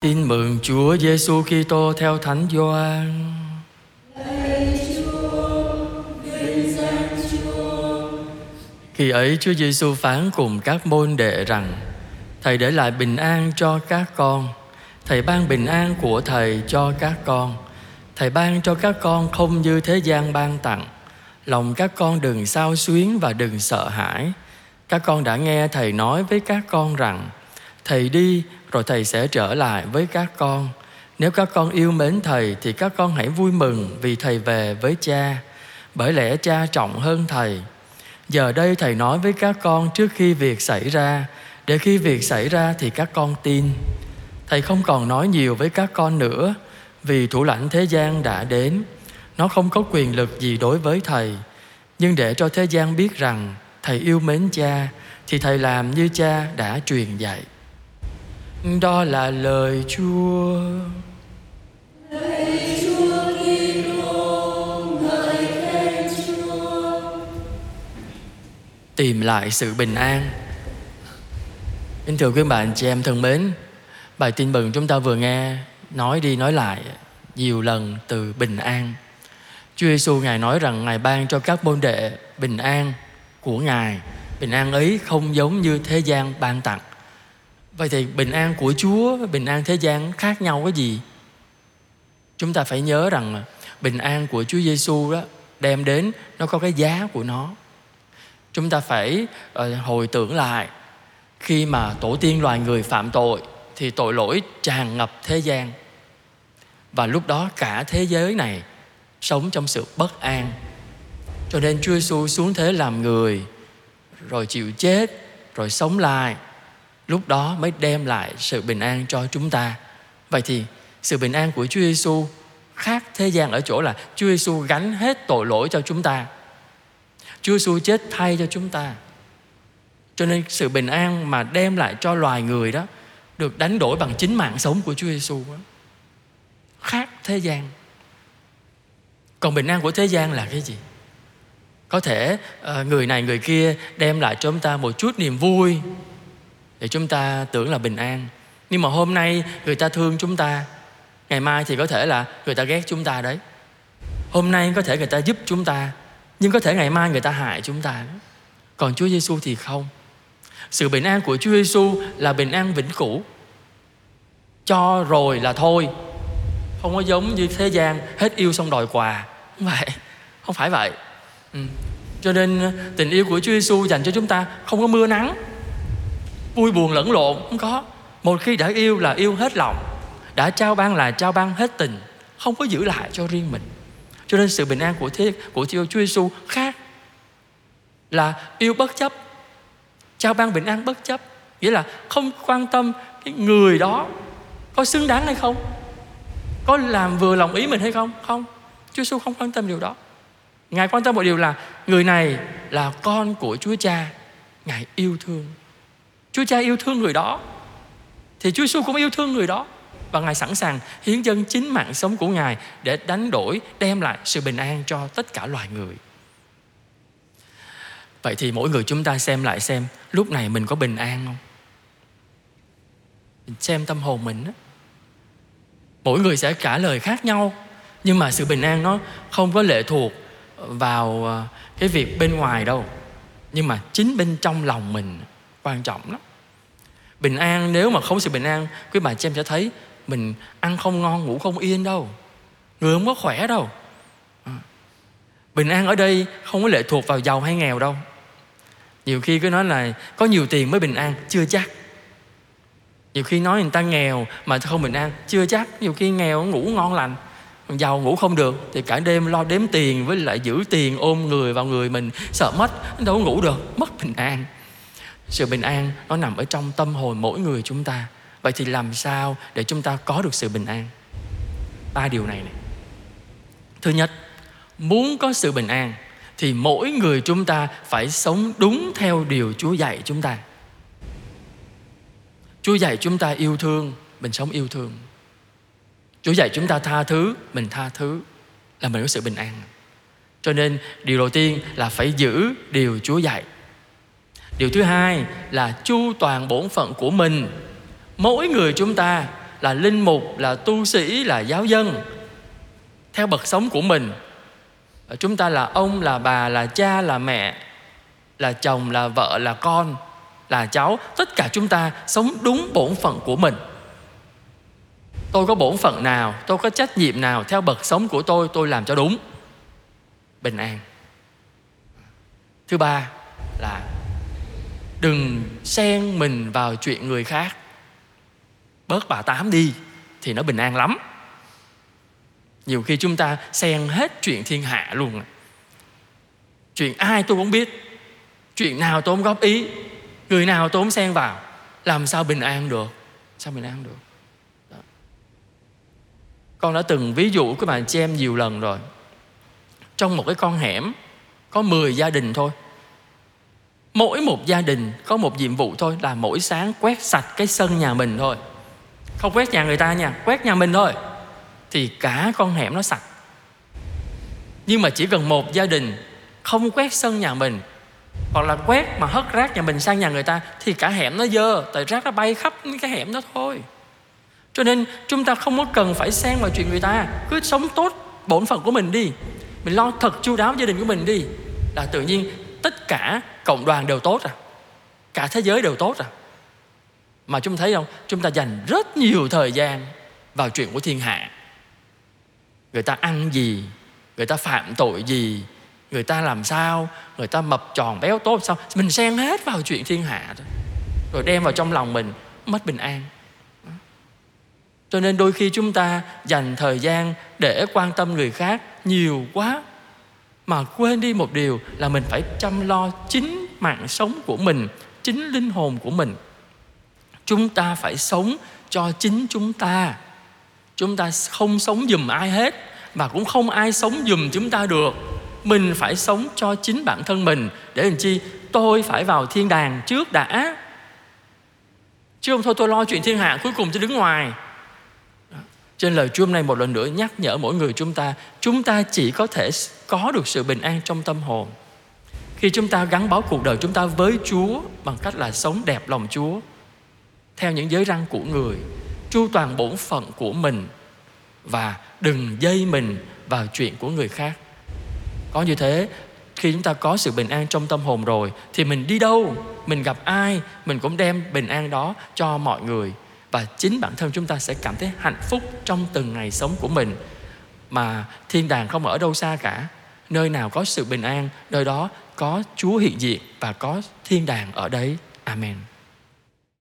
Tin mừng Chúa Giêsu Kitô theo Thánh Gioan. Khi ấy Chúa Giêsu phán cùng các môn đệ rằng: Thầy để lại bình an cho các con. Thầy ban bình an của Thầy cho các con. Thầy ban cho các con không như thế gian ban tặng. Lòng các con đừng sao xuyến và đừng sợ hãi. Các con đã nghe Thầy nói với các con rằng: Thầy đi rồi thầy sẽ trở lại với các con. Nếu các con yêu mến thầy, thì các con hãy vui mừng vì thầy về với cha. Bởi lẽ cha trọng hơn thầy. Giờ đây thầy nói với các con trước khi việc xảy ra. Để khi việc xảy ra thì các con tin. Thầy không còn nói nhiều với các con nữa, vì thủ lãnh thế gian đã đến. Nó không có quyền lực gì đối với thầy. Nhưng để cho thế gian biết rằng thầy yêu mến cha, thì thầy làm như cha đã truyền dạy đó là lời Chúa. Lời Chúa Kitô, ngợi khen Chúa. Tìm lại sự bình an. Kính thưa quý bạn chị em thân mến, bài tin mừng chúng ta vừa nghe nói đi nói lại nhiều lần từ bình an. Chúa Giêsu ngài nói rằng ngài ban cho các môn đệ bình an của ngài. Bình an ấy không giống như thế gian ban tặng. Vậy thì bình an của Chúa, bình an thế gian khác nhau cái gì? Chúng ta phải nhớ rằng bình an của Chúa Giêsu đó đem đến nó có cái giá của nó. Chúng ta phải ờ, hồi tưởng lại khi mà tổ tiên loài người phạm tội thì tội lỗi tràn ngập thế gian. Và lúc đó cả thế giới này sống trong sự bất an. Cho nên Chúa Giêsu xuống thế làm người, rồi chịu chết, rồi sống lại lúc đó mới đem lại sự bình an cho chúng ta. Vậy thì sự bình an của Chúa Giêsu khác thế gian ở chỗ là Chúa Giêsu gánh hết tội lỗi cho chúng ta. Chúa Giêsu chết thay cho chúng ta. Cho nên sự bình an mà đem lại cho loài người đó được đánh đổi bằng chính mạng sống của Chúa Giêsu khác thế gian. Còn bình an của thế gian là cái gì? Có thể ờ, người này người kia đem lại cho chúng ta một chút niềm vui để chúng ta tưởng là bình an. Nhưng mà hôm nay người ta thương chúng ta, ngày mai thì có thể là người ta ghét chúng ta đấy. Hôm nay có thể người ta giúp chúng ta, nhưng có thể ngày mai người ta hại chúng ta. Còn Chúa Giêsu thì không. Sự bình an của Chúa Giêsu là bình an vĩnh cửu. Cho rồi là thôi. Không có giống như thế gian hết yêu xong đòi quà. Không vậy không phải vậy. Ừ. cho nên, tình yêu của Chúa Giêsu dành cho chúng ta không có mưa nắng vui buồn lẫn lộn, không có. Một khi đã yêu là yêu hết lòng. Đã trao ban là trao ban hết tình. Không có giữ lại cho riêng mình. Cho nên sự bình an của thế của Chúa Giêsu khác là yêu bất chấp. Trao ban bình an bất chấp. Nghĩa là không quan tâm cái người đó có xứng đáng hay không? Có làm vừa lòng ý mình hay không? Không. Chúa Giêsu không quan tâm điều đó. Ngài quan tâm một điều là người này là con của Chúa Cha. Ngài yêu thương. Chúa Cha yêu thương người đó thì Chúa Giêsu cũng yêu thương người đó và Ngài sẵn sàng hiến dâng chính mạng sống của Ngài để đánh đổi, đem lại sự bình an cho tất cả loài người. Vậy thì mỗi người chúng ta xem lại xem lúc này mình có bình an không? Mình xem tâm hồn mình đó. Mỗi người sẽ trả lời khác nhau nhưng mà sự bình an nó không có lệ thuộc vào ờ, cái việc bên ngoài đâu nhưng mà chính bên trong lòng mình quan trọng lắm. Bình an, nếu mà không sự bình an, quý bà chị em sẽ thấy mình ăn không ngon, ngủ không yên đâu, người không có khỏe đâu. À, bình an ở đây không có lệ thuộc vào giàu hay nghèo đâu. Nhiều khi cứ nói là có nhiều tiền mới bình an, chưa chắc. Nhiều khi nói người ta nghèo mà không bình an, chưa chắc. Nhiều khi nghèo ngủ ngon lành giàu ngủ không được, thì cả đêm lo đếm tiền với lại giữ tiền ôm người vào người mình, sợ mất đâu có ngủ được, mất bình an sự bình an nó nằm ở trong tâm hồn mỗi người chúng ta vậy thì làm sao để chúng ta có được sự bình an ba điều này này thứ nhất muốn có sự bình an thì mỗi người chúng ta phải sống đúng theo điều Chúa dạy chúng ta. Chúa dạy chúng ta yêu thương, mình sống yêu thương. Chúa dạy chúng ta tha thứ, mình tha thứ là mình có sự bình an. Cho nên điều đầu tiên là phải giữ điều Chúa dạy điều thứ hai là chu toàn bổn phận của mình. Mỗi người chúng ta là linh mục, là tu sĩ, là giáo dân. Theo bậc sống của mình, chúng ta là ông, là bà, là cha, là mẹ, là chồng, là vợ, là con, là cháu. Tất cả chúng ta sống đúng bổn phận của mình. Tôi có bổn phận nào, tôi có trách nhiệm nào theo bậc sống của tôi tôi làm cho đúng. Bình an. Thứ ba là đừng xen mình vào chuyện người khác. Bớt bà tám đi, thì nó bình an lắm. Nhiều khi chúng ta xen hết chuyện thiên hạ luôn à. chuyện ai tôi cũng biết. Chuyện nào tôi cũng góp ý. Người nào tôi cũng xen vào. Làm sao bình an được? Sao bình an được? Đó. con đã từng ví dụ các bạn chị em nhiều lần rồi. Trong một cái con hẻm, có 10 gia đình thôi mỗi một gia đình có một nhiệm vụ thôi, là mỗi sáng quét sạch cái sân nhà mình thôi. Không quét nhà người ta nha, quét nhà mình thôi, thì cả con hẻm nó sạch. Nhưng mà chỉ cần một gia đình không quét sân nhà mình, hoặc là quét mà hất rác nhà mình sang nhà người ta, thì cả hẻm nó dơ, tại rác nó bay khắp cái hẻm đó thôi. Cho nên chúng ta không có cần phải xen vào chuyện người ta, cứ sống tốt bổn phận của mình đi. Mình lo thật chu đáo gia đình của mình đi, là tự nhiên tất cả cộng đoàn đều tốt à. Cả thế giới đều tốt à. Mà chúng thấy không? Chúng ta dành rất nhiều thời gian vào chuyện của thiên hạ. Người ta ăn gì? Người ta phạm tội gì? Người ta làm sao? Người ta mập tròn béo tốt sao? Mình xen hết vào chuyện thiên hạ rồi đem vào trong lòng mình, mất bình an. Cho nên đôi khi chúng ta dành thời gian để quan tâm người khác nhiều quá mà quên đi một điều là mình phải chăm lo chính mạng sống của mình, chính linh hồn của mình. Chúng ta phải sống cho chính chúng ta. Chúng ta không sống giùm ai hết mà cũng không ai sống giùm chúng ta được. Mình phải sống cho chính bản thân mình. Để làm chi? Tôi phải vào thiên đàng trước đã. Chứ không thôi tôi lo chuyện thiên hạ cuối cùng tôi đứng ngoài trên lời Chúa hôm nay một lần nữa nhắc nhở mỗi người chúng ta Chúng ta chỉ có thể có được sự bình an trong tâm hồn. Khi chúng ta gắn bó cuộc đời chúng ta với Chúa Bằng cách là sống đẹp lòng Chúa, Theo những giới răng của người, Chu toàn bổn phận của mình Và đừng dây mình vào chuyện của người khác. Có như thế, khi chúng ta có sự bình an trong tâm hồn rồi thì mình đi đâu, mình gặp ai, mình cũng đem bình an đó cho mọi người và chính bản thân chúng ta sẽ cảm thấy hạnh phúc trong từng ngày sống của mình. Mà thiên đàng không ở đâu xa cả. Nơi nào có sự bình an, nơi đó có chúa hiện diện và có thiên đàng ở đấy. Amen.